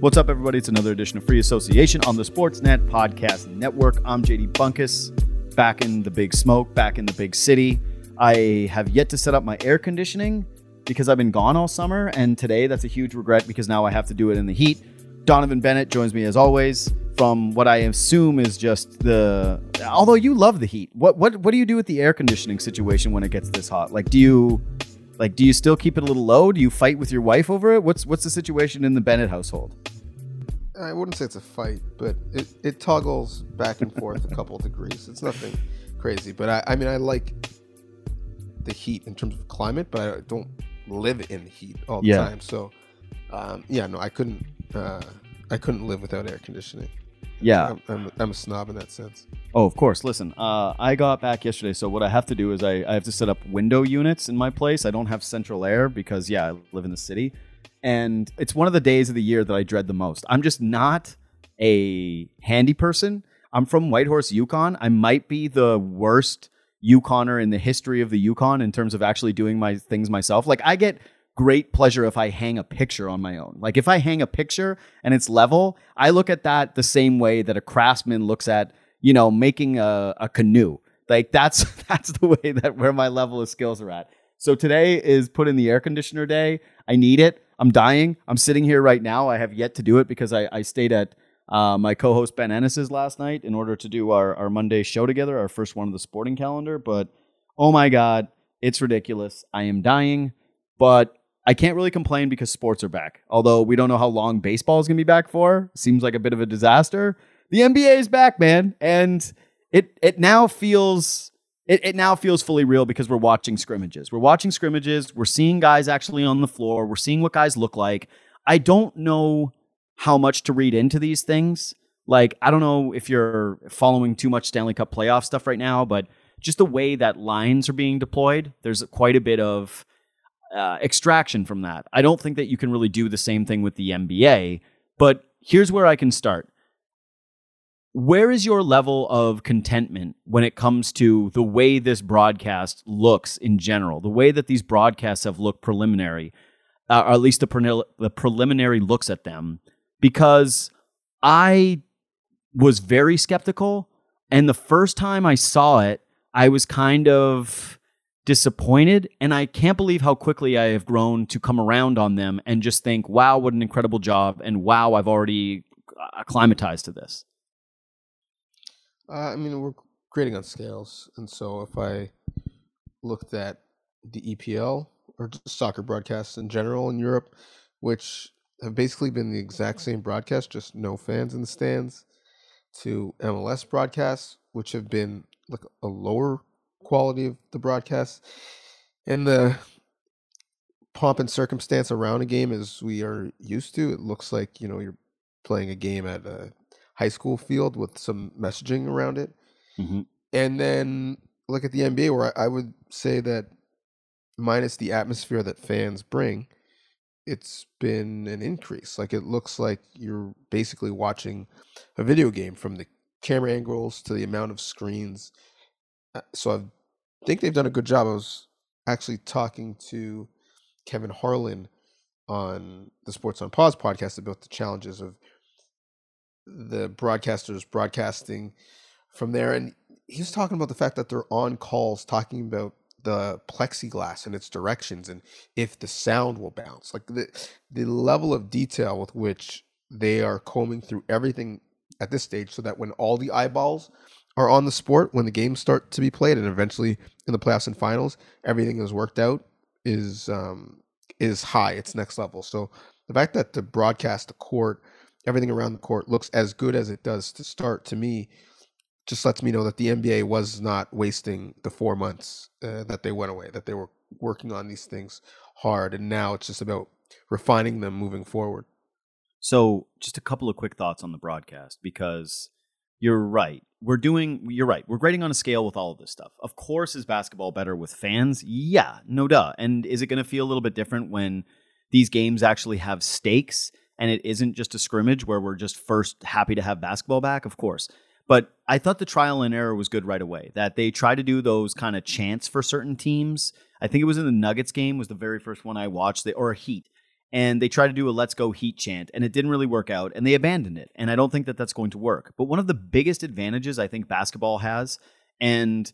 What's up, everybody? It's another edition of Free Association on the Sportsnet Podcast Network. I'm JD Bunkis, back in the big smoke, back in the big city. I have yet to set up my air conditioning because I've been gone all summer, and today that's a huge regret because now I have to do it in the heat. Donnovan Bennett joins me as always from what I assume is just the. Although you love the heat, what what what do you do with the air conditioning situation when it gets this hot? Like, do you like do you still keep it a little low? Do you fight with your wife over it? What's what's the situation in the Bennett household? I wouldn't say it's a fight, but it, it toggles back and forth a couple of degrees. It's nothing crazy, but I, I mean, I like the heat in terms of climate, but I don't live in the heat all the Yeah. time. So, um, yeah, no, I couldn't, uh, I couldn't live without air conditioning. Yeah. I'm, I'm, I'm a snob in that sense. Oh, of course. Listen, uh, I got back yesterday, so what I have to do is I, I have to set up window units in my place. I don't have central air because, yeah, I live in the city. And it's one of the days of the year that I dread the most. I'm just not a handy person. I'm from Whitehorse, Yukon. I might be the worst Yukoner in the history of the Yukon in terms of actually doing my things myself. Like, I get great pleasure if I hang a picture on my own. Like, if I hang a picture and it's level, I look at that the same way that a craftsman looks at you know, making a, a canoe. Like that's that's the way that where my level of skills are at. So today is put in the air conditioner day. I need it. I'm dying. I'm sitting here right now. I have yet to do it because I, I stayed at uh, my co-host Ben Ennis's last night in order to do our, our Monday show together, our first one of the sporting calendar. But oh my God, it's ridiculous. I am dying, but I can't really complain because sports are back. Although we don't know how long baseball is going to be back for. Seems like a bit of a disaster the NBA is back, man, and it it now feels it, it now feels fully real because we're watching scrimmages. We're watching scrimmages. We're seeing guys actually on the floor. We're seeing what guys look like. I don't know how much to read into these things. Like I don't know if you're following too much Stanley Cup playoff stuff right now, but just the way that lines are being deployed, there's quite a bit of uh, extraction from that. I don't think that you can really do the same thing with the NBA. But here's where I can start where is your level of contentment when it comes to the way this broadcast looks in general? The way that these broadcasts have looked preliminary uh, or at least the, pre- the preliminary looks at them because i was very skeptical and the first time i saw it i was kind of disappointed and i can't believe how quickly i have grown to come around on them and just think wow what an incredible job and wow i've already acclimatized to this Uh, I mean, we're grading on scales, and so if I looked at the EPL or soccer broadcasts in general in Europe, which have basically been the exact same broadcast, just no fans in the stands, to MLS broadcasts, which have been like a lower quality of the broadcast, and the pomp and circumstance around a game as we are used to, it looks like you know you're playing a game at a high school field with some messaging around it. Mhm. And then look at the NBA, where I, I would say that minus the atmosphere that fans bring, it's been an increase. Like it looks like you're basically watching a video game from the camera angles to the amount of screens. Uh, So I think they've done a good job. I was actually talking to Kevin Harlan on the Sports on Pause podcast about the challenges of the broadcasters broadcasting from there and he was talking about the fact that they're on calls talking about the plexiglass and its directions and if the sound will bounce. Like the the level of detail with which they are combing through everything at this stage so that when all the eyeballs are on the sport when the games start to be played and eventually in the playoffs and finals everything is worked out is um is high it's next level. So the fact that the broadcast the court everything around the court looks as good as it does to start to me just lets me know that the NBA was not wasting the four months uh, that they went away, that they were working on these things hard, and now it's just about refining them moving forward. So, just a couple of quick thoughts on the broadcast because you're right. We're doing, you're right. We're grading on a scale with all of this stuff. Of course, is basketball better with fans? Yeah, no duh. And is it going to feel a little bit different when these games actually have stakes and it isn't just a scrimmage where we're just first happy to have basketball back? Of course. But I thought the trial and error was good right away. That they try to do those kind of chants for certain teams. I think it was in the Nuggets game was the very first one I watched, they, or a Heat, and they tried to do a let's go heat chant and it didn't really work out and they abandoned it and i don't think that that's going to work but one of the biggest advantages i think basketball has and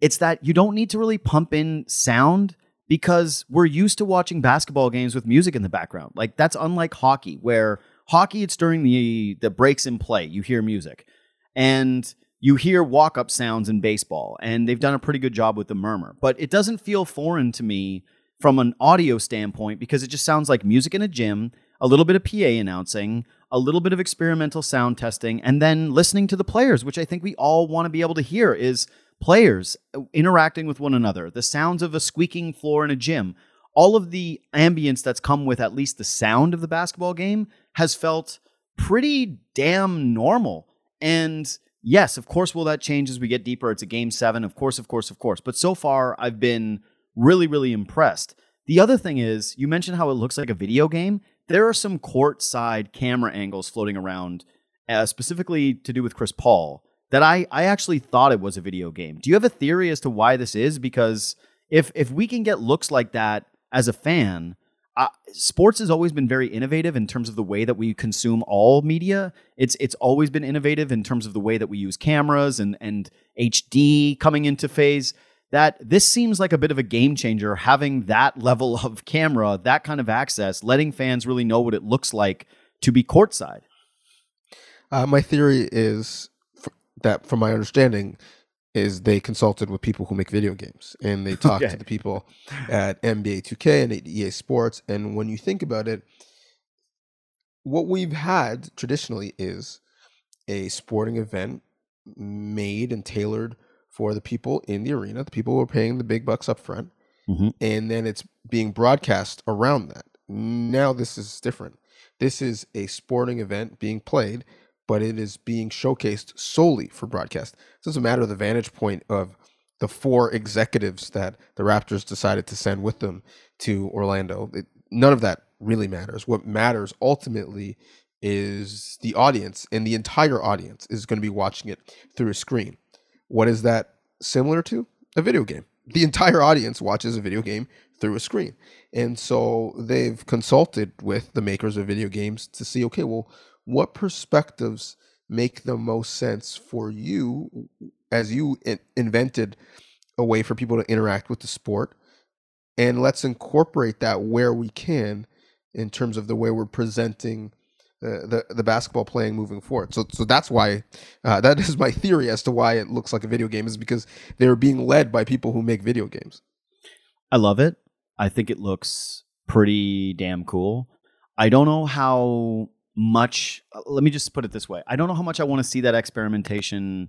it's that you don't need to really pump in sound because we're used to watching basketball games with music in the background. Like that's unlike hockey where hockey it's during the the breaks in play you hear music. And you hear walk up sounds in baseball and they've done a pretty good job with the murmur. But it doesn't feel foreign to me from an audio standpoint because it just sounds like music in a gym, a little bit of PA announcing, a little bit of experimental sound testing, and then listening to the players, which I think we all want to be able to hear is players interacting with one another, the sounds of a squeaking floor in a gym. All of the ambience that's come with at least the sound of the basketball game has felt pretty damn normal. And yes, of course, will that change as we get deeper? It's a game seven. Of course, of course, of course. But so far, I've been really, really impressed. The other thing is, you mentioned how it looks like a video game. There are some court side camera angles floating around, uh, specifically to do with Chris Paul, that I, I actually thought it was a video game. Do you have a theory as to why this is? Because if if we can get looks like that as a fan, uh, sports has always been very innovative in terms of the way that we consume all media. It's it's always been innovative in terms of the way that we use cameras and and HD coming into phase that this seems like a bit of a game changer having that level of camera, that kind of access, letting fans really know what it looks like to be courtside. Uh, my theory is that, from my understanding, is they consulted with people who make video games and they talked okay. to the people at NBA 2K and EA Sports. And when you think about it, what we've had traditionally is a sporting event made and tailored for the people in the arena, the people who are paying the big bucks up front, mm-hmm. and then it's being broadcast around that. Now this is different. This is a sporting event being played, but it is being showcased solely for broadcast. It doesn't matter the vantage point of the four executives that the Raptors decided to send with them to Orlando. It, none of that really matters. What matters ultimately is the audience, and the entire audience is going to be watching it through a screen. What is that similar to? A video game. The entire audience watches a video game through a screen. And so they've consulted with the makers of video games to see okay, well, what perspectives make the most sense for you as you in- invented a way for people to interact with the sport? And let's incorporate that where we can in terms of the way we're presenting the, the, basketball playing moving forward. So so that's why uh, that is my theory as to why it looks like a video game is because they're being led by people who make video games. I love it. I think it looks pretty damn cool. I don't know how much. Uh, let me just put it this way: I don't know how much I want to see that experimentation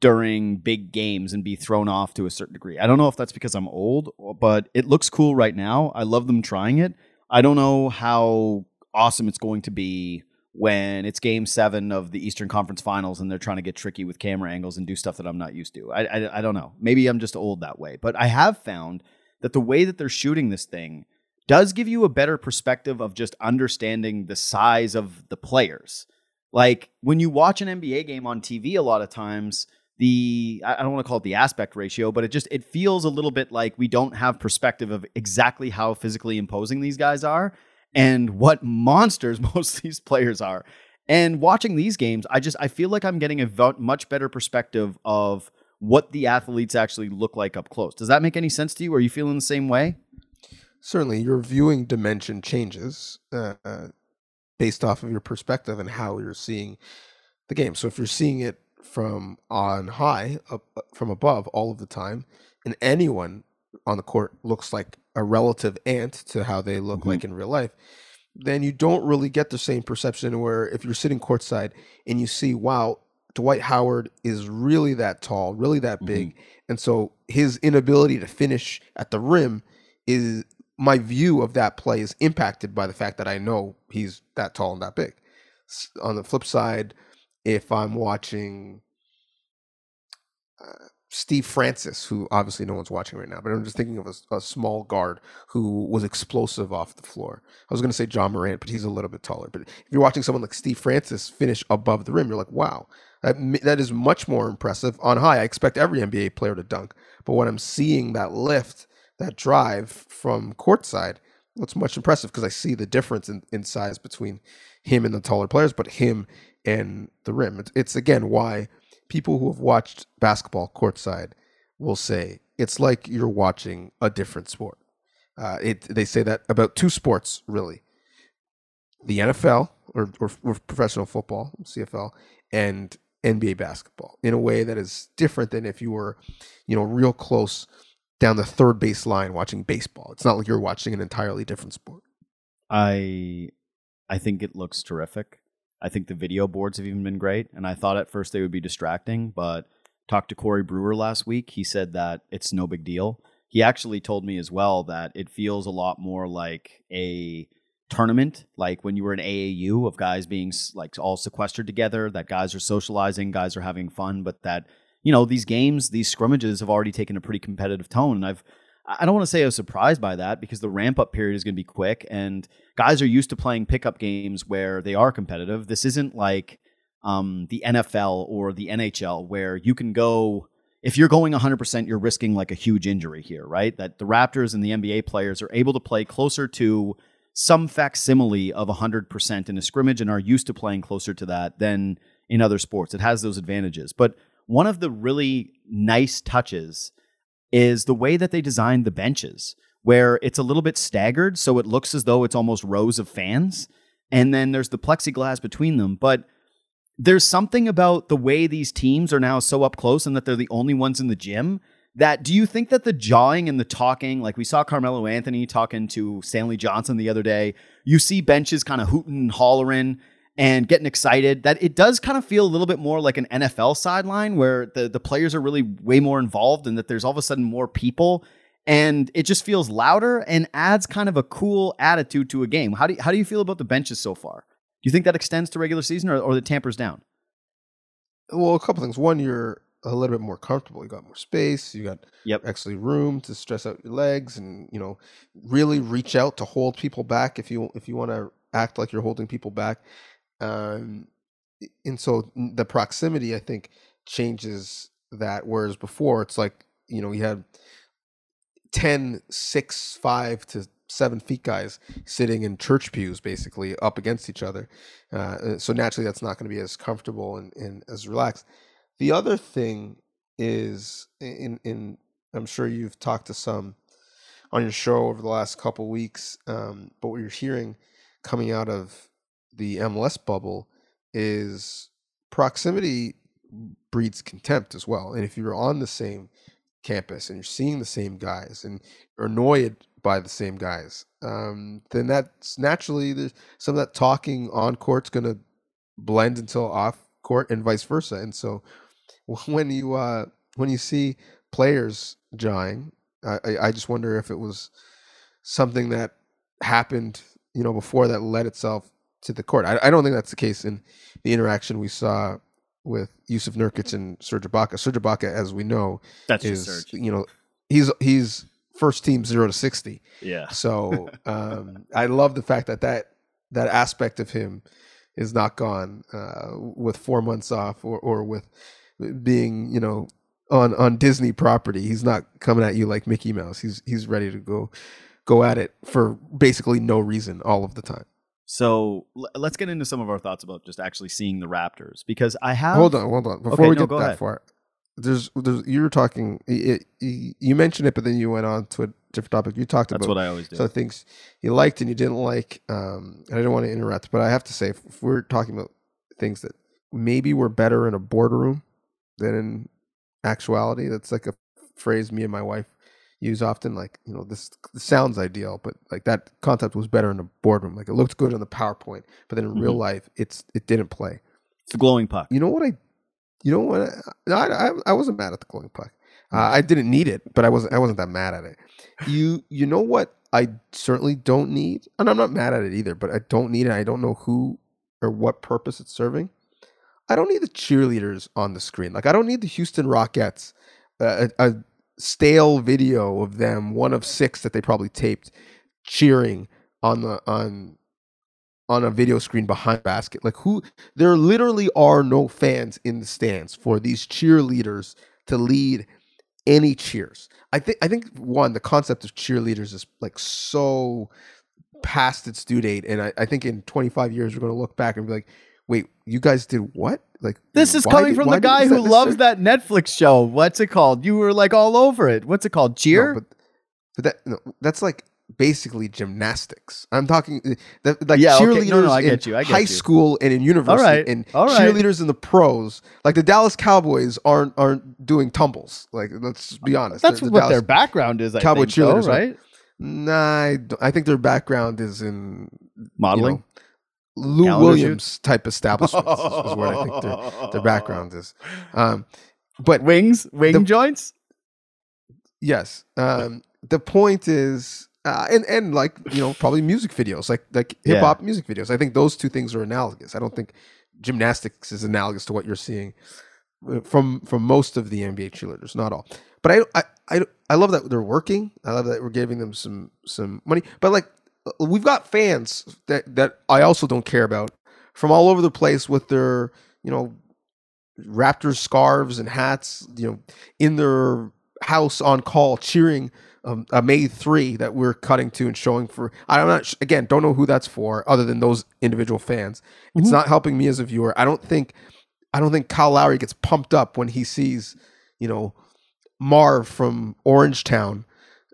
during big games and be thrown off to a certain degree. I don't know if that's because I'm old, but it looks cool right now. I love them trying it. I don't know how awesome it's going to be when it's game seven of the Eastern Conference Finals and they're trying to get tricky with camera angles and do stuff that I'm not used to. I, I, I, don't know. Maybe I'm just old that way. But I have found that the way that they're shooting this thing does give you a better perspective of just understanding the size of the players. Like when you watch an NBA game on TV, a lot of times the I don't want to call it the aspect ratio, but it just it feels a little bit like we don't have perspective of exactly how physically imposing these guys are and what monsters most of these players are. And watching these games, I just I feel like I'm getting a much better perspective of what the athletes actually look like up close. Does that make any sense to you? Are you feeling the same way? Certainly, your viewing dimension changes uh, based off of your perspective and how you're seeing the game. So if you're seeing it from on high, up, from above all of the time, and anyone on the court looks like a relative ant to how they look mm-hmm. like in real life, then you don't really get the same perception where if you're sitting courtside and you see, wow, Dwight Howard is really that tall, really that big. Mm-hmm. And so his inability to finish at the rim is my view of that play is impacted by the fact that I know he's that tall and that big. On the flip side, if I'm watching uh, Steve Francis, who obviously no one's watching right now, but I'm just thinking of a, a small guard who was explosive off the floor. I was going to say Ja Morant, but he's a little bit taller. But if you're watching someone like Steve Francis finish above the rim, you're like, wow, that, that is much more impressive. On high, I expect every NBA player to dunk. But when I'm seeing that lift, that drive from courtside, what's much impressive because I see the difference in, in size between him and the taller players, but him and the rim. It's, it's again why people who have watched basketball courtside will say it's like you're watching a different sport. Uh, it they say that about two sports really, the NFL or, or, or professional football CFL and NBA basketball in a way that is different than if you were, you know, real close down the third base line watching baseball. It's not like you're watching an entirely different sport. I I think it looks terrific. I think the video boards have even been great. And I thought at first they would be distracting, but talked to Corey Brewer last week. He said that it's no big deal. He actually told me as well that it feels a lot more like a tournament, like when you were in AAU of guys being like all sequestered together, that guys are socializing, guys are having fun, but that you know these games, these scrimmages have already taken a pretty competitive tone. And I've I don't want to say I was surprised by that because the ramp up period is going to be quick and guys are used to playing pickup games where they are competitive. This isn't like um, the NFL or the NHL where you can go if you're going 100%, you're risking like a huge injury here, right? That the Raptors and the NBA players are able to play closer to some facsimile of 100% in a scrimmage and are used to playing closer to that than in other sports. It has those advantages. But one of the really nice touches is the way that they designed the benches, where it's a little bit staggered. So it looks as though it's almost rows of fans. And then there's the plexiglass between them. But there's something about the way these teams are now so up close and that they're the only ones in the gym that do you think that the jawing and the talking like we saw carmelo anthony talking to stanley johnson the other day you see benches kind of hooting and hollering and getting excited that it does kind of feel a little bit more like an nfl sideline where the, the players are really way more involved and that there's all of a sudden more people and it just feels louder and adds kind of a cool attitude to a game how do you, how do you feel about the benches so far Do you think that extends to regular season or, or the tampers down? Well, a couple things. One, you're a little bit more comfortable. You got more space. You got yep. actually room to stress out your legs and you know really reach out to hold people back if you if you want to act like you're holding people back. Um, and so the proximity, I think, changes that. Whereas before, it's like you know you had 10, 6, 5 to seven feet guys sitting in church pews basically up against each other. Uh, so naturally, that's not going to be as comfortable and, and as relaxed. The other thing is, in in I'm sure you've talked to some on your show over the last couple weeks, um, but what you're hearing coming out of the MLS bubble is proximity breeds contempt as well. And if you're on the same campus and you're seeing the same guys and you're annoyed by the same guys, um, then that's naturally there's some of that talking on court's going to blend until off court and vice versa. And so when you uh, when you see players jawing, I, I just wonder if it was something that happened, you know, before that led itself to the court. I, I don't think that's the case in the interaction we saw with Jusuf Nurkic and Serge Ibaka. Serge Ibaka, as we know, that's is you know he's he's first team zero to sixty. Yeah. So um, I love the fact that that that aspect of him is not gone uh, with four months off or or with being you know on on Disney property. He's not coming at you like Mickey Mouse. He's he's ready to go go at it for basically no reason all of the time. So l- let's get into some of our thoughts about just actually seeing the Raptors because I have. Hold on, hold on. Before okay, we no, get that ahead. far, there's, there's you were talking. It, it, you mentioned it, but then you went on to a different topic. You talked That's about what I always do. some things you liked and you didn't like. Um, and I don't want to interrupt, but I have to say, if, if we're talking about things that maybe were better in a boardroom than in actuality, that's like a phrase me and my wife use often. Like, you know, this, this sounds ideal, but like that concept was better in a boardroom. Like it looked good on the PowerPoint, but then in real Mhm. life, it's it didn't play. it's a glowing puck. You know what I? You know what? I, no, I, I, I wasn't mad at the glowing puck. Uh, I didn't need it, but I wasn't. I wasn't that mad at it. You you know what? I certainly don't need, and I'm not mad at it either. But I don't need it. I don't know who or what purpose it's serving. I don't need the cheerleaders on the screen. Like I don't need the Houston Rockets, uh, a, a stale video of them, one of six that they probably taped, cheering on the on on a video screen behind basket. Like who there literally are no fans in the stands for these cheerleaders to lead any cheers. I think I think one the concept of cheerleaders is like so past its due date, and I, I think in 25 years we're to look back and be like, "Wait, you guys did what?" Like This is coming did- from the guy who loves that Netflix show. What's it called? You were like all over it. What's it called? Cheer? No, but, but that no, that's like basically gymnastics. I'm talking uh, that, like Yeah, okay. cheerleaders No, no, I in you, I get high you. school and in university, right, and all right. cheerleaders in the pros. Like the Dallas Cowboys aren't aren't doing tumbles. Like let's be honest. That's The- the what Dallas- their background is. I Cowboy think, though, cheerleaders are- right? Nah, I, I think their background is in you Modeling. know, Lou Williams type establishments is, is what I think their their background is. Um, but Wings, wing The- joints. Yes. Um, the point is, uh, and and like you know, probably music videos, like like hip hop music videos. I think those two things are analogous. I don't think gymnastics is analogous to what you're seeing uh, from from most of the NBA cheerleaders, not all. But I I I, I love that they're working. I love that we're giving them some some money. But like we've got fans that that I also don't care about from all over the place with their you know Raptors scarves and hats, you know, in their house on call cheering um, a May 3 that we're cutting to and showing for. I'm not, again, don't know who that's for other than those individual fans. It's Mhm. not helping me as a viewer. I don't think, I don't think Kyle Lowry gets pumped up when he sees, you know, Marv from Orangetown,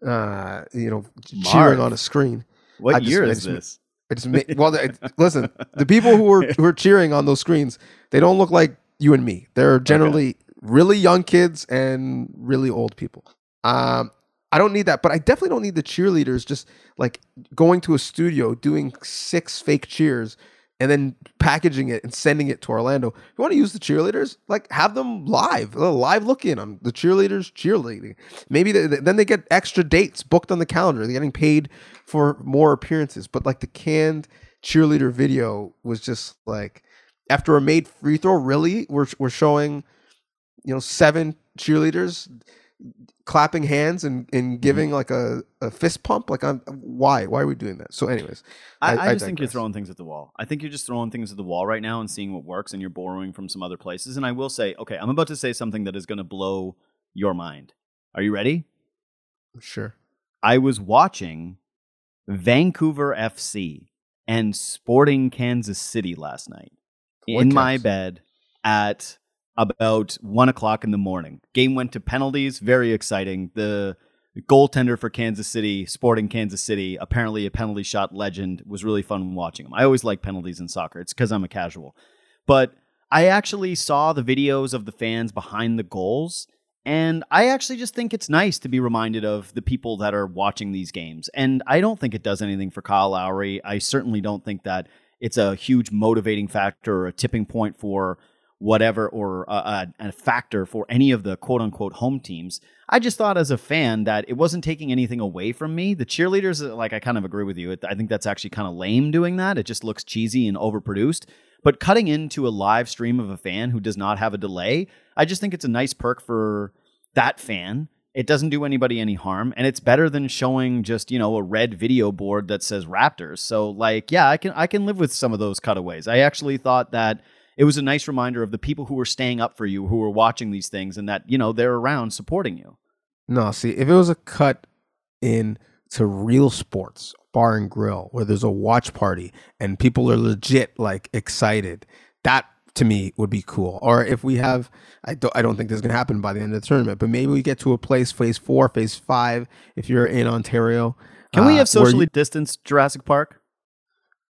uh, you know, cheering on a screen. What I just- year I is just- this? I just well, I- listen, the people who are who are cheering on those screens, they don't look like you and me. They're generally really young kids and really old people. Um, I don't need that, but I definitely don't need the cheerleaders just like going to a studio doing six fake cheers and then packaging it and sending it to Orlando. If you want to use the cheerleaders, like have them live, a live look in on the cheerleaders cheerleading. Maybe they, then they get extra dates booked on the calendar. They're getting paid for more appearances. But like the canned cheerleader video was just like after a made free throw, really, we're we're showing, you know, seven cheerleaders clapping hands and, and mm-hmm. giving like a, a fist pump. Like, I'm why? Why are we doing that? So, anyways, I, I- I, I just think you're throwing things at the wall. I think you're just throwing things at the wall right now and seeing what works, and you're borrowing from some other places. And I will say, okay, I'm about to say something that is going to blow your mind. Are you ready? sure. I was watching Vancouver FC and Sporting Kansas City last night in my bed at about one o'clock in the morning. Game went to penalties. Very exciting. The goaltender for Kansas City, Sporting Kansas City, apparently a penalty shot legend, was really fun watching him. I always like penalties in soccer. It's because I'm a casual. But I actually saw the videos of the fans behind the goals. And I actually just think it's nice to be reminded of the people that are watching these games. And I don't think it does anything for Kyle Lowry. I certainly don't think that it's a huge motivating factor or a tipping point for whatever or a, a, a factor for any of the quote unquote home teams. I just thought as a fan that it wasn't taking anything away from me. The cheerleaders, uh, like I kind of agree with you. I think that's actually kind of lame doing that. It just looks cheesy and overproduced. But cutting into a live stream of a fan who does not have a delay, I just think it's a nice perk for that fan. It doesn't do anybody any harm, and it's better than showing just you know a red video board that says Raptors. So like, yeah, I can I can live with some of those cutaways. I actually thought that it was a nice reminder of the people who were staying up for you, who were watching these things, and that you know they're around supporting you. No, see, if it was a cut in to real sports, bar and grill, where there's a watch party and people are legit like excited, that to me would be cool. Or if we have, I don't, I don't think this is gonna happen by the end of the tournament, but maybe we get to a place, phase four, phase five, if you're in Ontario. Can we uh, have socially you- distanced Jurassic Park?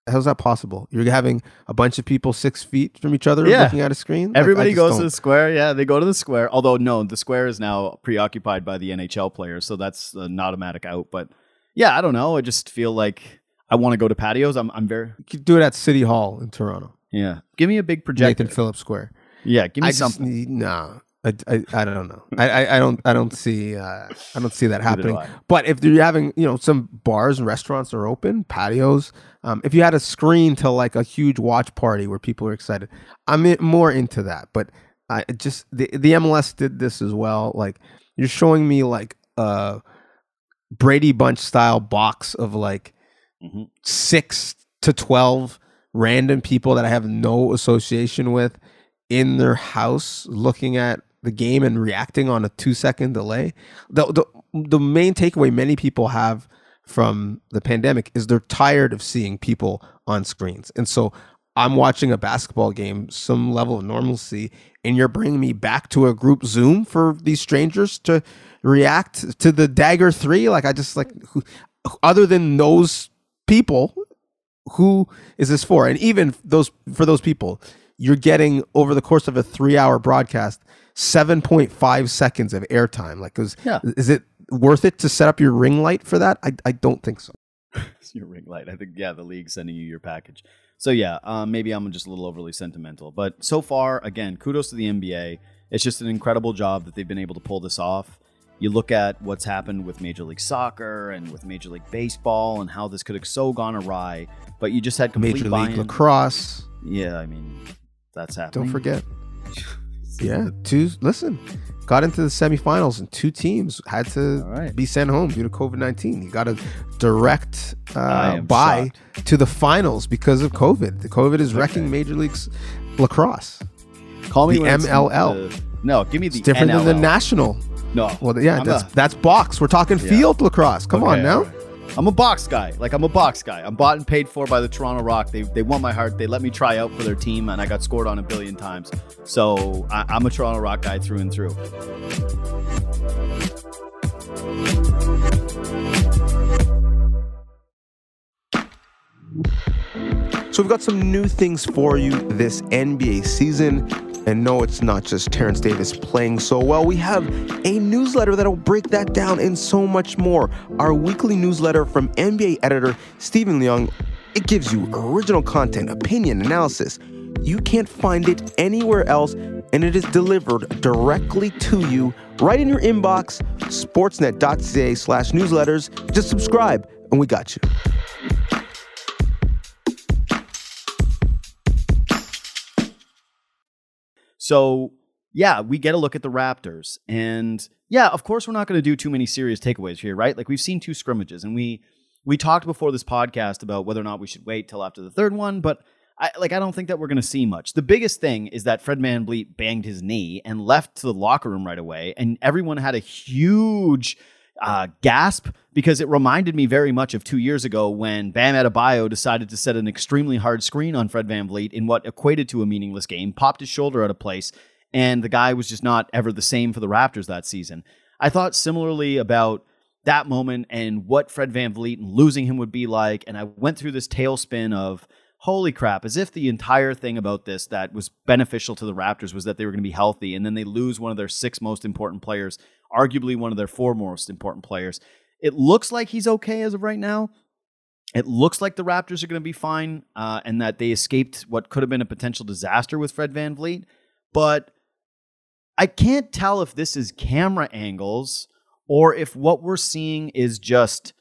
How's that possible? You're having a bunch of people six feet from each other Yeah. looking at a screen. Everybody just goes to don't- the square. Yeah, they go to the square. Although no, the square is now preoccupied by the NHL players, so that's an automatic out. But yeah, I don't know. I just feel like I want to go to patios. I'm I'm very You could do it at City Hall in Toronto, yeah. Give me a big projector. Nathan Phillips Square. Yeah, give me I just something. need no. I, I, I don't know. I, I, I don't I don't see uh, I don't see that happening. But if you're having you know some bars and restaurants are open, patios. Um, if you had a screen to like a huge watch party where people are excited, I'm more into that. But I just the the MLS did this as well. Like you're showing me like a Brady Bunch style box of like Mhm. six to twelve random people that I have no association with in their house looking at the game and reacting on a two second delay. The, the the main takeaway many people have from the pandemic is they're tired of seeing people on screens. And so I'm watching a basketball game, some level of normalcy, and you're bringing me back to a group Zoom for these strangers to react to the Dagger 3. Like, I just like, who, other than those people, who is this for? And even those, for those people, you're getting over the course of a three hour broadcast, 7.5 seconds of airtime. Like, is, Yeah. is it worth it to set up your ring light for that? I, I don't think so. It's your ring light. I think yeah, the league's sending you your package. So yeah, um, maybe I'm just a little overly sentimental, but so far, again, kudos to the NBA. It's just an incredible job that they've been able to pull this off. You look at what's happened with Major League Soccer and with Major League Baseball and how this could have so gone awry, but you just had complete Major League buy-in. Lacrosse. Yeah, I mean, that's happening. Don't forget. Yeah, two. Listen, got into the semifinals, and two teams had to right. be sent home due to COVID nineteen. You got a direct uh, buy shocked. to the finals because of COVID. The COVID is wrecking Okay. Major League's lacrosse. Call me the MLL. the- no, give me the It's different than the national. No, Well, yeah, I'm that's a- that's box. We're talking Yeah. field lacrosse. Come on Okay, now. I'm a box guy. Like I'm a box guy. I'm bought and paid for by the Toronto Rock. They they won my heart. They let me try out for their team, and I got scored on a billion times. So I, I'm a Toronto Rock guy through and through. So we've got some new things for you this NBA season. And no, it's not just Terence Davis playing so well. We have a newsletter that'll break that down and so much more. Our weekly newsletter from NBA editor Stephen Leung. It gives you original content, opinion, analysis. You can't find it anywhere else, and it is delivered directly to you right in your inbox. Sportsnet.ca slash newsletters. Just subscribe, and we got you. So yeah, we get a look at the Raptors, and yeah, of course we're not going to do too many serious takeaways here, right? Like we've seen two scrimmages, and we we talked before this podcast about whether or not we should wait till after the third one, but I like I don't think that we're going to see much. The biggest thing is that Fred VanVleet banged his knee and left to the locker room right away, and everyone had a huge uh, gasp because it reminded me very much of two years ago when Bam Adebayo decided to set an extremely hard screen on Fred VanVleet in what equated to a meaningless game, popped his shoulder out of place, and the guy was just not ever the same for the Raptors that season. I thought similarly about that moment and what Fred VanVleet and losing him would be like. And I went through this tailspin of holy crap, as if the entire thing about this that was beneficial to the Raptors was that they were going to be healthy. And then they lose one of their six most important players, arguably one of their four most important players. It looks like he's okay as of right now. It looks like the Raptors are going to be fine uh, and that they escaped what could have been a potential disaster with Fred VanVleet. But I can't tell if this is camera angles or if what we're seeing is just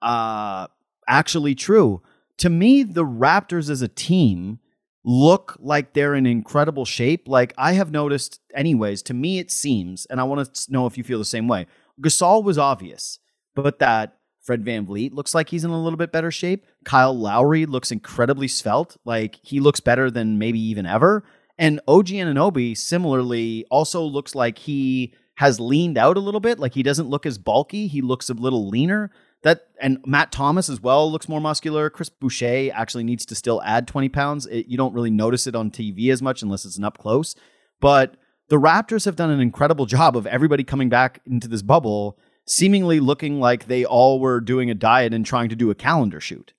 uh, actually true. To me, the Raptors as a team look like they're in incredible shape. Like I have noticed, anyways, to me, it seems, and I want to know if you feel the same way. Gasol was obvious, but that Fred VanVleet looks like he's in a little bit better shape. Kyle Lowry looks incredibly svelte. Like he looks better than maybe even ever. And OG Anunoby similarly also looks like he has leaned out a little bit. Like he doesn't look as bulky. He looks a little leaner. That and Matt Thomas as well looks more muscular. Chris Boucher actually needs to still add 20 pounds. It, you don't really notice it on TV as much unless it's an up close. But the Raptors have done an incredible job of everybody coming back into this bubble, seemingly looking like they all were doing a diet and trying to do a calendar shoot.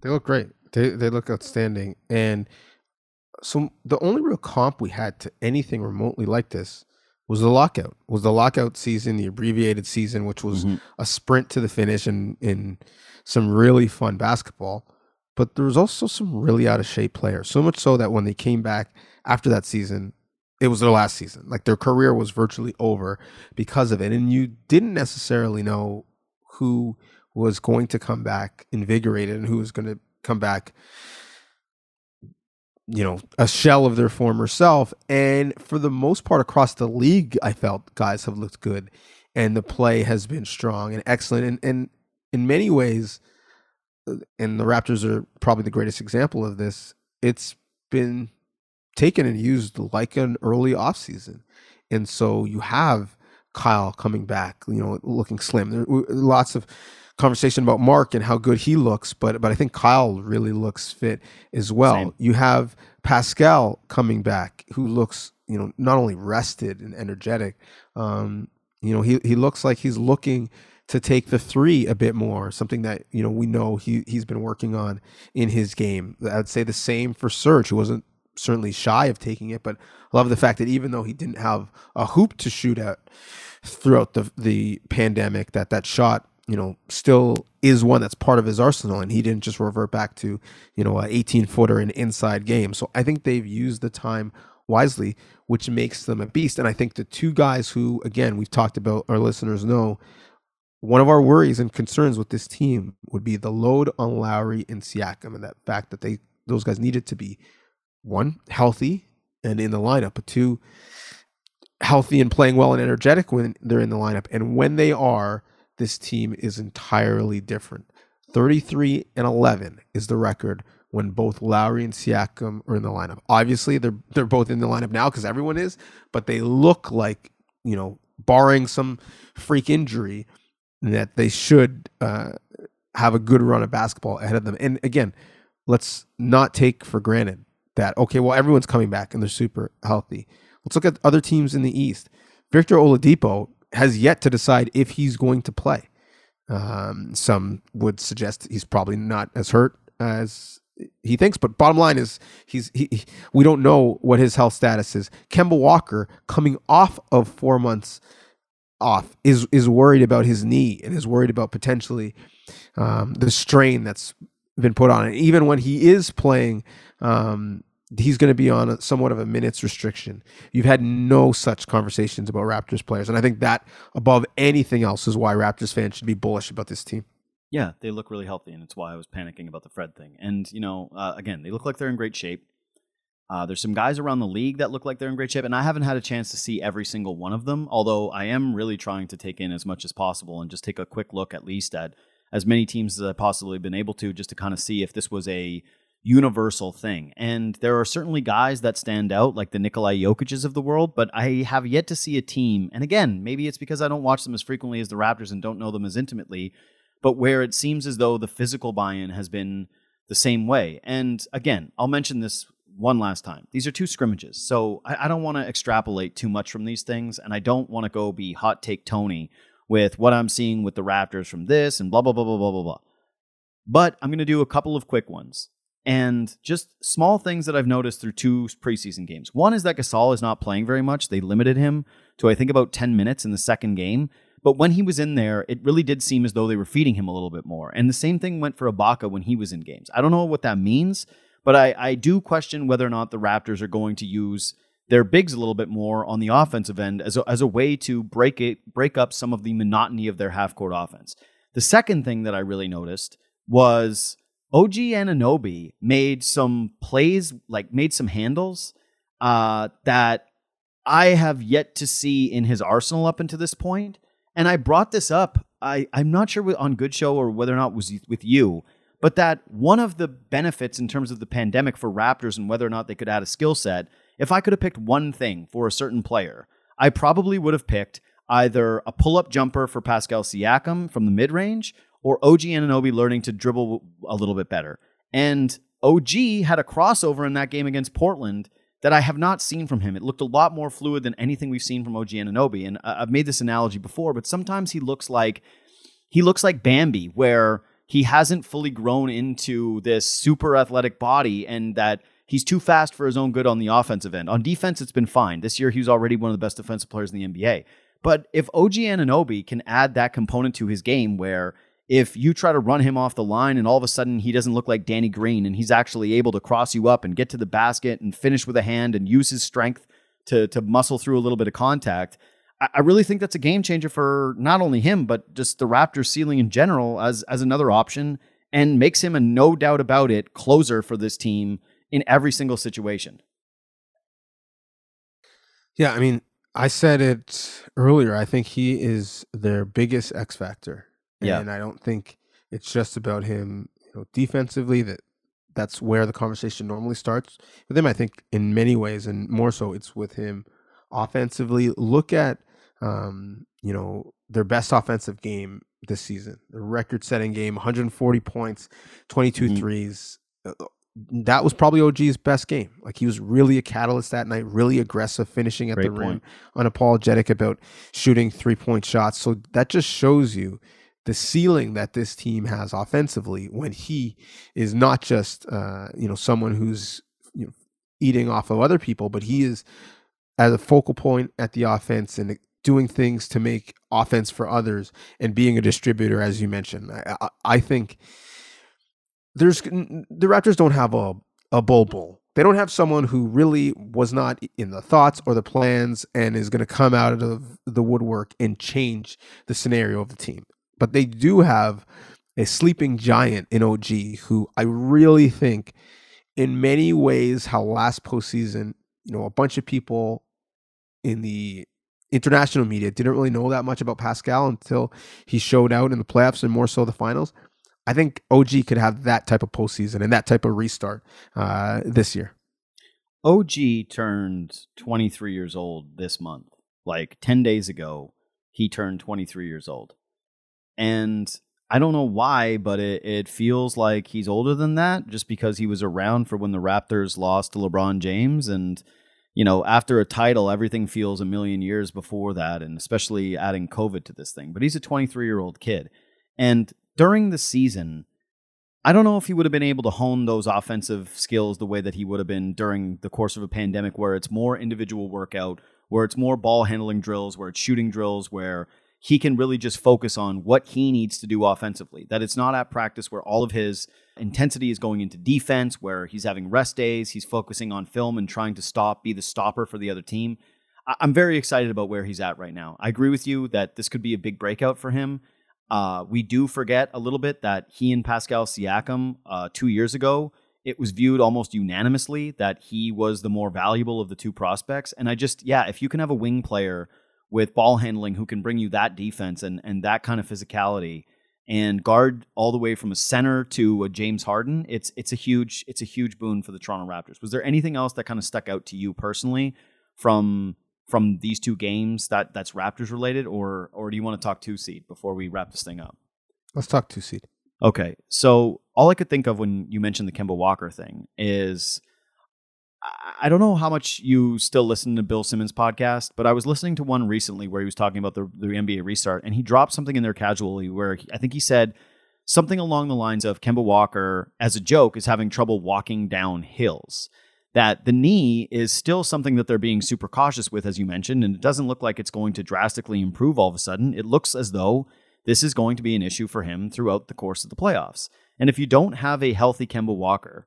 They look great. They they look outstanding. And so the only real comp we had to anything remotely like this was the lockout. Was the lockout season, the abbreviated season, which was Mhm. a sprint to the finish and in some really fun basketball. But there was also some really out of shape players. So much so that when they came back after that season, it was their last season. Like their career was virtually over because of it. And you didn't necessarily know who was going to come back invigorated and who was going to come back you know a shell of their former self. And for the most part across the league i felt guys have looked good and the play has been strong and excellent. And, and in many ways uh, and the raptors are probably the greatest example of this it's been taken and used like an early offseason. And so you have Kyle coming back, you know, looking slim. There lots of conversation about Marc and how good he looks, but but I think Kyle really looks fit as well. Same. You have Pascal coming back, who looks you know not only rested and energetic, um, you know he he looks like he's looking to take the three a bit more, something that you know we know he he's been working on in his game. I'd say the same for Serge, who wasn't certainly shy of taking it, but I love the fact that even though he didn't have a hoop to shoot at throughout the the pandemic, that that shot you know, still is one that's part of his arsenal, and he didn't just revert back to, you know, an 18 footer and inside game. So I think they've used the time wisely, which makes them a beast. And I think the two guys who, again, we've talked about, our listeners know, one of our worries and concerns with this team would be the load on Lowry and Siakam, and that fact that they those guys needed to be one healthy and in the lineup, but two healthy and playing well and energetic when they're in the lineup. And when they are, this team is entirely different. 33 and 11 is the record when both Lowry and Siakam are in the lineup. Obviously, they're they're both in the lineup now because everyone is, but they look like you know, barring some freak injury, that they should uh, have a good run of basketball ahead of them. And again, let's not take for granted that okay, well everyone's coming back and they're super healthy. Let's look at other teams in the East. Victor Oladipo has yet to decide if he's going to play. Um, some would suggest he's probably not as hurt as he thinks, but bottom line is he's he, he, we don't know what his health status is. Kemba Walker coming off of four months off is is worried about his knee and is worried about potentially um, the strain that's been put on it. Even when he is playing um, he's going to be on a, somewhat of a minutes restriction. You've had no such conversations about Raptors players, and I think that above anything else is why Raptors fans should be bullish about this team. Yeah, they look really healthy, and it's why I was panicking about the Fred thing. And you know, uh, again, they look like they're in great shape. Uh, there's some guys around the league that look like they're in great shape, and I haven't had a chance to see every single one of them. Although I am really trying to take in as much as possible and just take a quick look at least at as many teams as I possibly been able to, just to kind of see if this was a universal thing. And there are certainly guys that stand out, like the Nikolai Jokic's of the world, but I have yet to see a team. And again, maybe it's because I don't watch them as frequently as the Raptors and don't know them as intimately, but where it seems as though the physical buy in has been the same way. And again, I'll mention this one last time. These are two scrimmages. So I, I don't want to extrapolate too much from these things, and I don't want to go be hot take Tony with what I'm seeing with the Raptors from this and blah, blah, blah, blah, blah, blah, blah. But I'm going to do a couple of quick ones and just small things that I've noticed through two preseason games. One is that Gasol is not playing very much. They limited him to, I think, about 10 minutes in the second game. But when he was in there, it really did seem as though they were feeding him a little bit more. And the same thing went for Ibaka when he was in games. I don't know what that means, but I, I do question whether or not the Raptors are going to use their bigs a little bit more on the offensive end as a, as a way to break it break up some of the monotony of their half court offense. The second thing that I really noticed was OG Anunoby made some plays, like made some handles uh, that I have yet to see in his arsenal up until this point. And I brought this up. I, I'm not sure on Good Show or whether or not it was with you, but that one of the benefits in terms of the pandemic for Raptors and whether or not they could add a skill set, if I could have picked one thing for a certain player, I probably would have picked either a pull up jumper for Pascal Siakam from the mid range or OG Anunoby learning to dribble a little bit better. And OG had a crossover in that game against Portland that I have not seen from him. It looked a lot more fluid than anything we've seen from OG Anunoby. And I've made this analogy before, but sometimes he looks like he looks like Bambi, where he hasn't fully grown into this super athletic body and that he's too fast for his own good on the offensive end. On defense, it's been fine. This year, he was already one of the best defensive players in the NBA. But if OG Anunoby can add that component to his game where if you try to run him off the line and all of a sudden he doesn't look like Danny Green and he's actually able to cross you up and get to the basket and finish with a hand and use his strength to to muscle through a little bit of contact, I, I really think that's a game changer for not only him but just the Raptors ceiling in general as as another option and makes him a no doubt about it closer for this team in every single situation. Yeah, I mean, I said it earlier. I think he is their biggest X factor yeah. And I don't think it's just about him, you know, defensively that that's where the conversation normally starts with him. I think in many ways, and more so, it's with him offensively. Look at um, you know, their best offensive game this season. The record-setting game, 140 points, 22 Mhm. threes. Uh, That was probably OG's best game. Like he was really a catalyst that night, really aggressive, finishing at the Great rim, unapologetic about shooting three-point shots. So that just shows you the ceiling that this team has offensively when he is not just uh, you know someone who's you know eating off of other people, but he is as a focal point at the offense and doing things to make offense for others and being a distributor, as you mentioned. I, I, I think there's the Raptors don't have a a Bol Bol. They don't have someone who really was not in the thoughts or the plans and is going to come out of the woodwork and change the scenario of the team. But they do have a sleeping giant in OG who I really think, in many ways, how last postseason, you know, a bunch of people in the international media didn't really know that much about Pascal until he showed out in the playoffs and more so the finals. I think OG could have that type of postseason and that type of restart uh, this year. OG turned 23 years old this month. Like 10 days ago, he turned 23 years old. And I don't know why, but it, it feels like he's older than that just because he was around for when the Raptors lost to LeBron James. And, you know, after a title, everything feels a million years before that, and especially adding COVID to this thing. But he's a 23 year old kid. And during the season, I don't know if he would have been able to hone those offensive skills the way that he would have been during the course of a pandemic, where it's more individual workout, where it's more ball handling drills, where it's shooting drills, where he can really just focus on what he needs to do offensively. That it's not at practice where all of his intensity is going into defense, where he's having rest days, he's focusing on film and trying to stop, be the stopper for the other team. I- I'm very excited about where he's at right now. I agree with you that this could be a big breakout for him. Uh, we do forget a little bit that he and Pascal Siakam uh, two years ago, it was viewed almost unanimously that he was the more valuable of the two prospects. And I just, yeah, if you can have a wing player with ball handling who can bring you that defense and and that kind of physicality and guard all the way from a center to a James Harden, it's it's a huge it's a huge boon for the Toronto Raptors. Was there anything else that kind of stuck out to you personally from from these two games that that's Raptors related, or or do you want to talk two seed before we wrap this thing up? Let's talk two seed. Okay, so all I could think of when you mentioned the Kemba Walker thing is I- don't know how much you still listen to Bill Simmons' podcast, but I was listening to one recently where he was talking about the, the NBA restart, and he dropped something in there casually where he, I think he said something along the lines of Kemba Walker, as a joke, is having trouble walking down hills. That the knee is still something that they're being super cautious with, as you mentioned, and it doesn't look like it's going to drastically improve all of a sudden. It looks as though this is going to be an issue for him throughout the course of the playoffs. And if you don't have a healthy Kemba Walker,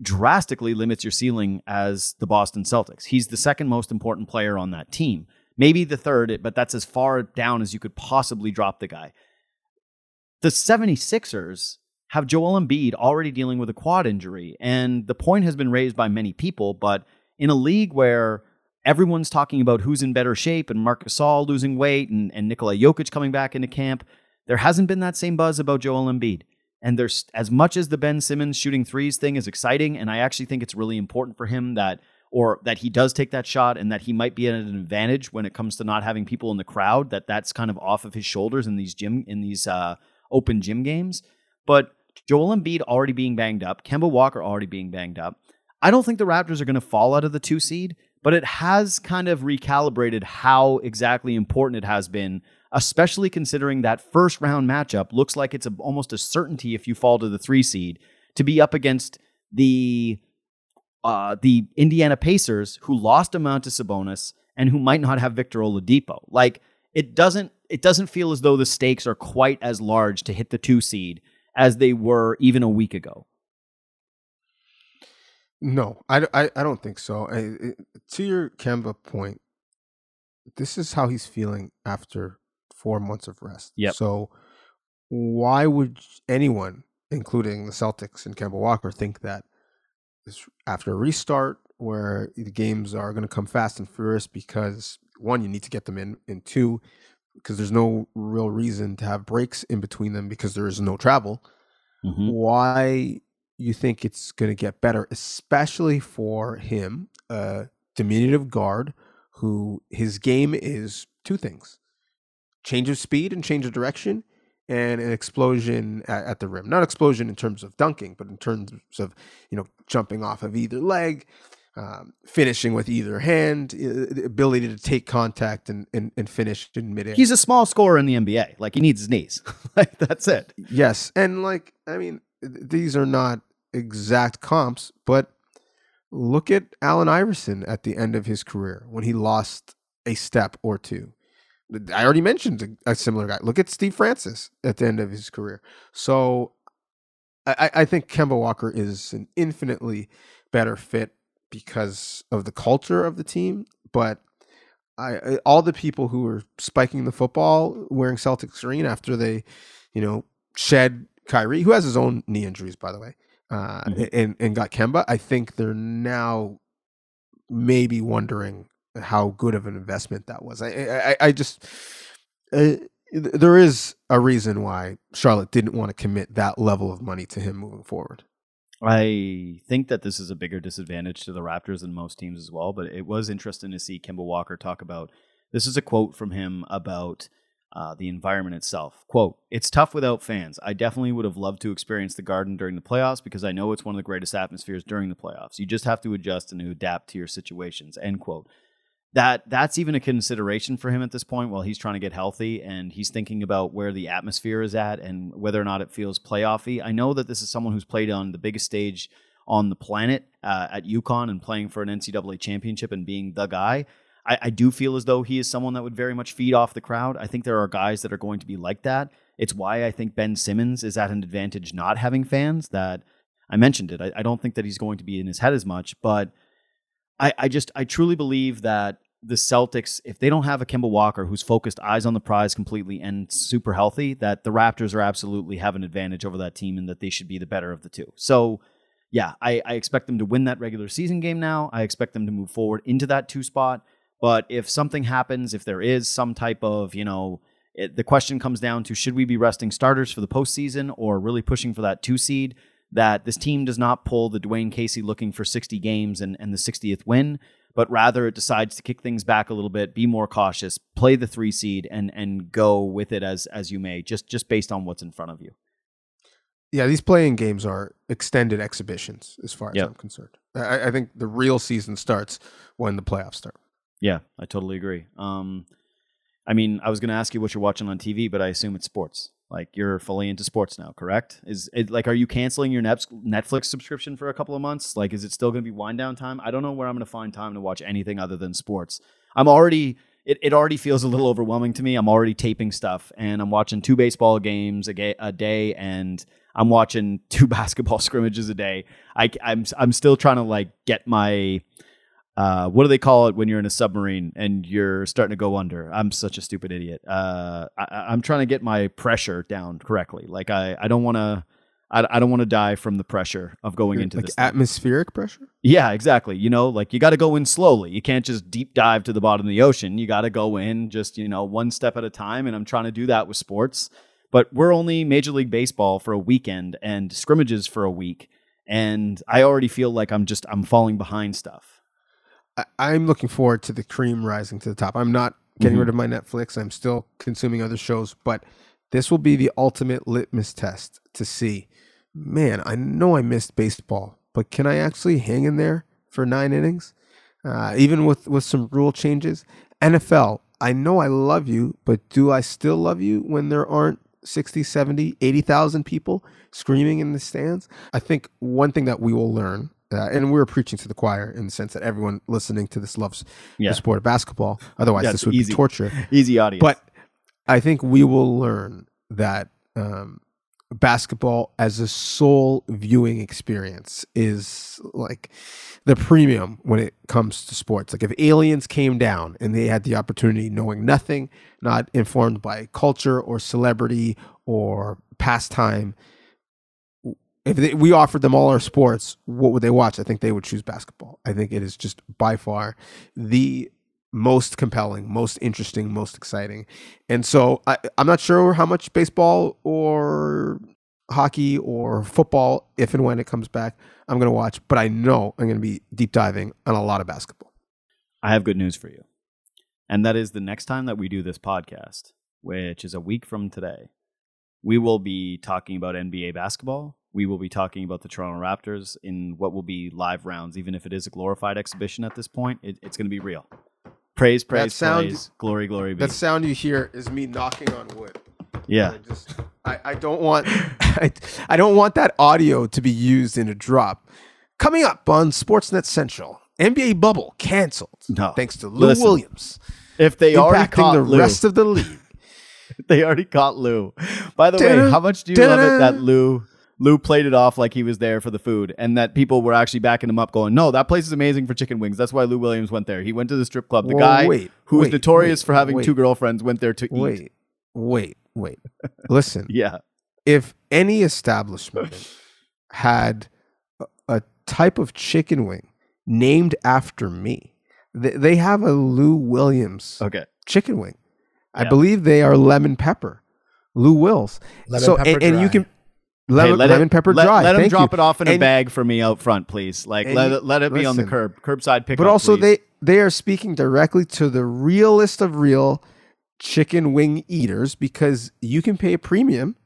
drastically limits your ceiling as the Boston Celtics. He's the second most important player on that team. Maybe the third, but that's as far down as you could possibly drop the guy. The 76ers have Joel Embiid already dealing with a quad injury. And the point has been raised by many people, but in a league where everyone's talking about who's in better shape and Marc Gasol losing weight and, and Nikola Jokic coming back into camp, there hasn't been that same buzz about Joel Embiid. And there's as much as the Ben Simmons shooting threes thing is exciting, and I actually think it's really important for him that or that he does take that shot and that he might be at an advantage when it comes to not having people in the crowd that that's kind of off of his shoulders in these gym in these uh, open gym games. But Joel Embiid already being banged up, Kemba Walker already being banged up. I don't think the Raptors are going to fall out of the two seed, but it has kind of recalibrated how exactly important it has been, especially considering that first round matchup looks like it's a, almost a certainty if you fall to the three seed to be up against the uh, the Indiana Pacers, who lost a amount to Sabonis and who might not have Victor Oladipo. Like it doesn't it doesn't feel as though the stakes are quite as large to hit the two seed as they were even a week ago. No, I, I, I don't think so. I, it, to your Kemba point, this is how he's feeling after four months of rest. Yep. So why would anyone, including the Celtics and Kemba Walker, think that this, after a restart where the games are going to come fast and furious because one, you need to get them in, and two, because there's no real reason to have breaks in between them because there is no travel. Mhm. Why you think it's going to get better, especially for him, a diminutive guard who his game is two things change of speed and change of direction and an explosion at, at, the rim. Not explosion in terms of dunking, but in terms of you know jumping off of either leg, um, finishing with either hand, uh, the ability to take contact and, and, and finish in midair. He's a small scorer in the NBA. Like he needs his knees. like that's it. Yes, and like I mean, these are not exact comps, but look at Allen Iverson at the end of his career when he lost a step or two. I already mentioned a, similar guy. Look at Steve Francis at the end of his career. So I, I think Kemba Walker is an infinitely better fit because of the culture of the team. But I all the people who were spiking the football wearing Celtics green after they, you know, shed Kyrie, who has his own knee injuries, by the way, uh, mm-hmm. and and got Kemba. I think they're now maybe wondering how good of an investment that was. I I, I just uh, there is a reason why Charlotte didn't want to commit that level of money to him moving forward. I think that this is a bigger disadvantage to the Raptors than most teams as well. But it was interesting to see Kemba Walker talk about. This is a quote from him about uh, the environment itself. Quote, it's tough without fans. I definitely would have loved to experience the garden during the playoffs because I know it's one of the greatest atmospheres during the playoffs. You just have to adjust and adapt to your situations. End quote that that's even a consideration for him at this point while he's trying to get healthy and he's thinking about where the atmosphere is at and whether or not it feels playoffy. I know that this is someone who's played on the biggest stage on the planet uh, at UConn and playing for an NCAA championship and being the guy. I, I do feel as though he is someone that would very much feed off the crowd. I think there are guys that are going to be like that. It's why I think Ben Simmons is at an advantage not having fans. That I mentioned it. I, I don't think that he's going to be in his head as much, but I, I just I truly believe that the Celtics, if they don't have a Kemba Walker who's focused eyes on the prize completely and super healthy, that the Raptors are absolutely have an advantage over that team and that they should be the better of the two. So yeah, I, I expect them to win that regular season game now. I expect them to move forward into that two spot. But if something happens, if there is some type of, you know, it, the question comes down to should we be resting starters for the postseason or really pushing for that two seed? that this team does not pull the Dwane Casey looking for 60 games and, and the 60th win, but rather it decides to kick things back a little bit, be more cautious, play the three seed, and and go with it as as you may, just just based on what's in front of you. Yeah, these playing games are extended exhibitions, as far as yep. I'm concerned. I, I, think the real season starts when the playoffs start. Yeah, I totally agree. Um, I mean, I was going to ask you what you're watching on TV, but I assume it's sports. Like you're fully into sports now, correct? Is it like are you canceling your Netflix subscription for a couple of months? Like is it still going to be wind down time? I don't know where I'm going to find time to watch anything other than sports. I'm already it, it already feels a little overwhelming to me. I'm already taping stuff and I'm watching two baseball games a, ga- a day and I'm watching two basketball scrimmages a day. I, I'm I'm still trying to like get my uh, what do they call it when you're in a submarine and you're starting to go under? I'm such a stupid idiot. Uh, I, am trying to get my pressure down correctly. Like I, I don't want to, I, I don't want to die from the pressure of going into like this atmospheric thing. pressure. Yeah, exactly. You know, like you got to go in slowly. You can't just deep dive to the bottom of the ocean. You got to go in just you know one step at a time. And I'm trying to do that with sports. But we're only Major League Baseball for a weekend and scrimmages for a week, and I already feel like I'm just I'm falling behind stuff. I, am looking forward to the cream rising to the top. I'm not getting mm-hmm. rid of my Netflix. I'm still consuming other shows, but this will be the ultimate litmus test to see. Man, I know I missed baseball, but can I actually hang in there for nine innings, uh, even with with some rule changes? NFL, I know I love you, but do I still love you when there aren't 60, 70, 80,000 people screaming in the stands? I think one thing that we will learn uh, and we're preaching to the choir in the sense that everyone listening to this loves yeah. the sport of basketball. Otherwise, yeah, this would easy, be torture. Easy audience. But I think we will learn that um, basketball as a sole viewing experience is like the premium when it comes to sports. Like if aliens came down and they had the opportunity, knowing nothing, not informed by culture or celebrity or pastime if they, we offered them all our sports, what would they watch? I think they would choose basketball. I think it is just by far the most compelling, most interesting, most exciting. And so I, I'm not sure how much baseball or hockey or football, if and when it comes back, I'm going to watch, but I know I'm going to be deep diving on a lot of basketball. I have good news for you. And that is the next time that we do this podcast, which is a week from today. We will be talking about NBA basketball. We will be talking about the Toronto Raptors in what will be live rounds, even if it is a glorified exhibition at this point. It, it's going to be real. Praise, praise, sound- praise, glory, glory be. That sound you hear is me knocking on wood. yeah, I just I, I don't want I, I don't want that audio to be used in a drop. Coming up on Sportsnet Central, NBA bubble canceled. No. Thanks to Lou Listen, Williams. if they already impacting caught the Lou, rest of the league. they already caught Lou. By the way, how much do you love it that. Lou Lou played it off like he was there for the food, and that people were actually backing him up, going, "No, that place is amazing for chicken wings." That's why Lou Williams went there. He went to the strip club. The Well, guy wait, who was notorious wait, for having wait. two girlfriends went there to eat. Wait, wait, wait. Listen, Yeah, if any establishment had a, a type of chicken wing named after me, they, they have a Lou Williams okay. chicken wing. I Yeah. believe they are lemon pepper. Lou Wills. Lemon so pepper and, and you can lemon, Hey, let lemon it- pepper let, dry. Let Thank drop you. it off in a bag for me out front, please. Like and let you- it let it be on the curb, curbside pickup. But also please. they they are speaking directly to the realest of real chicken wing eaters because you can pay a premium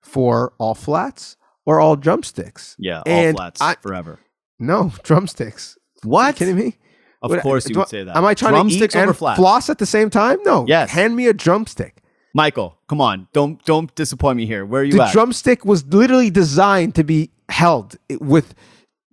for all flats or all drumsticks. yeah, all flats I- forever. No, drumsticks. What? Are you kidding me? Of course you do- would say that. Am I trying Drumsticks to eat over and flats? floss at the same time? No. Yes. Hand me a drumstick. Michael, come on, don't don't disappoint me here. Where are you at? The at? drumstick was literally designed to be held with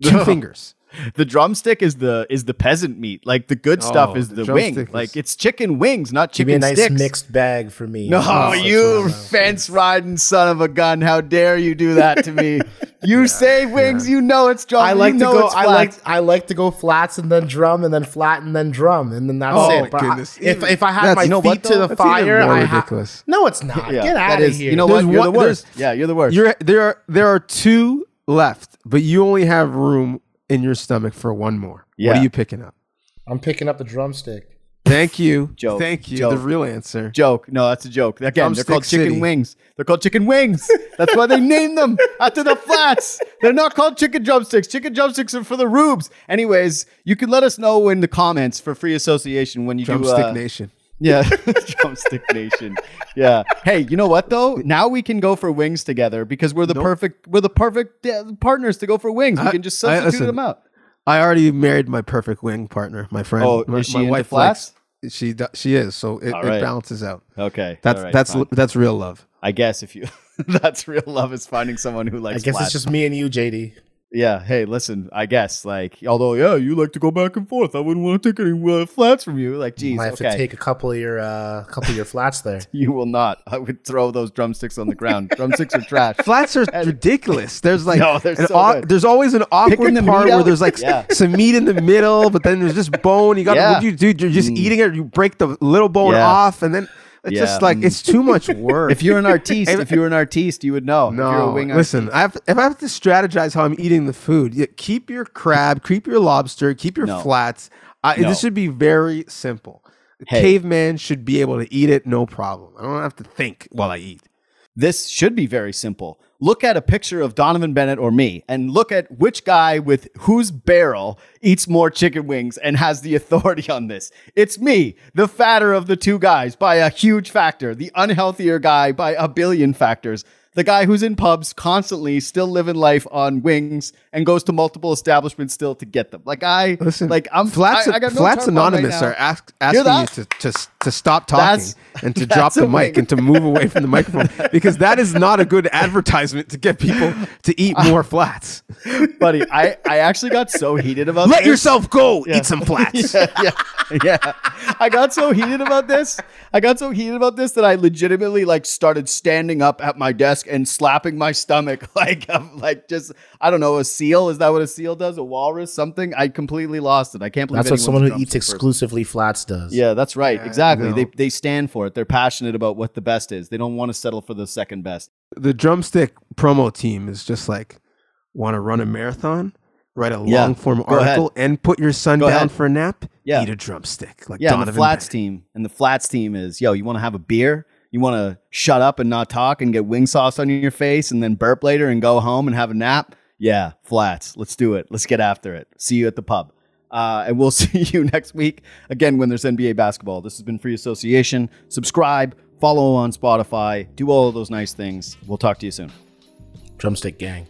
two fingers. The drumstick is the is the peasant meat. Like the good stuff Oh, is the the, wing. is- Like it's chicken wings, not Give me chicken a nice sticks. mixed bag for me. No, Oh, you that's what I- fence riding son of a gun! How dare you do that to me? You say wings, you know it's drum. I like you to go. I like. I like to go flats and then drum and then flat and then drum and then that's Oh, it. my But I- goodness. if if I have my you know feet what, to the That's even fire, more I ha- ridiculous. No, it's not. Yeah, Get out of here. You know There's what? You're one- the worst. Yeah, you're the worst. You're there are there are two left, but you only have room in your stomach for one more. What are you picking up? I'm picking up the drumstick. Thank you. Joke, Thank you. joke. The real answer. joke. No, that's a joke. Again, they're called chicken City. wings. They're called chicken wings. That's why they named them after the flats. They're not called chicken drumsticks. Chicken drumsticks are for the rubes. Anyways, you can let us know in the comments for free association when you Drumstick do. Uh, Nation. Yeah, drumstick nation. Yeah. Hey, you know what though? Now we can go for wings together because we're the Nope. perfect. We're the perfect partners to go for wings. We I- can just I- substitute listen, them out. I already married my perfect wing partner, my friend. Oh, my, is she my into wife flats? likes- she do- she is, so it, All it balances out. Okay. That's all right, that's fine. that's real love. I guess if you that's real love is finding someone who likes. I guess flats. it's just me and you, JD. Yeah. Hey, listen. I guess like although yeah, you like to go back and forth. I wouldn't want to take any uh, flats from you. Like, geez, I have okay. to take a couple of your uh, couple of your flats there. you will not. I would throw those drumsticks on the ground. drumsticks are trash. Flats are ridiculous. There's like No, they're so au- there's always an awkward the part where there's like Yeah. some meat in the middle, but then there's just bone. You got to Yeah. what do you do? You're just Mm. eating it. You break the little bone Yeah. off, and then it's Yeah, just like mm. it's too much work. If you're an artiste, If- if you're an artiste, you would know. if you're a No, wing listen. I have, if I have to strategize how I'm eating the food, yeah, keep your crab, keep your lobster, keep your No. flats. I, No. This should be very simple. A Hey. Caveman should be able to eat it, no problem. I don't have to think while I eat. This should be very simple. Look at a picture of Donnovan Bennett or me and look at which guy with whose barrel eats more chicken wings and has the authority on this. It's me, the fatter of the two guys by a huge factor, the unhealthier guy by a billion factors. The guy who's in pubs constantly still living life on wings and goes to multiple establishments still to get them. Like I Listen, like I'm Flats, I, I got no Flats on right Anonymous are ask, asking you to, to to stop talking That's- and to drop the mic and to move away from the microphone because that is not a good advertisement to get people to eat more flats. buddy. I, I actually got so heated about this. Let this. yourself go. Eat some flats. yeah, yeah, yeah. I got so heated about this. I got so heated about this that I legitimately like started standing up at my desk and slapping my stomach like I'm like just I don't know a seal. Is that what a seal does? A walrus? Something? I completely lost it. I can't believe That's what someone who drumstick eats person. exclusively flats does. Yeah, that's right. Yeah, exactly. no. They they stand for it. They're passionate about what the best is. They don't want to settle for the second best. the drumstick promo team is just like want to run a marathon, write a Yeah, long form go ahead. article, and put your son Go down ahead. for a nap. Yeah. Eat a drumstick like Yeah, and the flats Bennett. team. And the flats team is, yo, you want to have a beer? You want to shut up and not talk and get wing sauce on your face and then burp later and go home and have a nap? Yeah, flats. Let's do it. Let's get after it. See you at the pub. Uh, and we'll see you next week again when there's NBA basketball. This has been Free Association. Subscribe, follow on Spotify, do all of those nice things. We'll talk to you soon. Drumstick gang.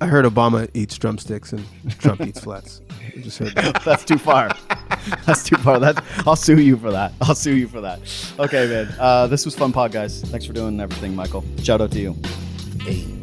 I heard Obama eats drumsticks and Trump eats flats. I just heard that. That's too far. That's too far. That I'll sue you for that. I'll sue you for that. Okay, man. Uh, this was fun pod, guys. Thanks for doing everything, Michael. Shout out to you. Hey.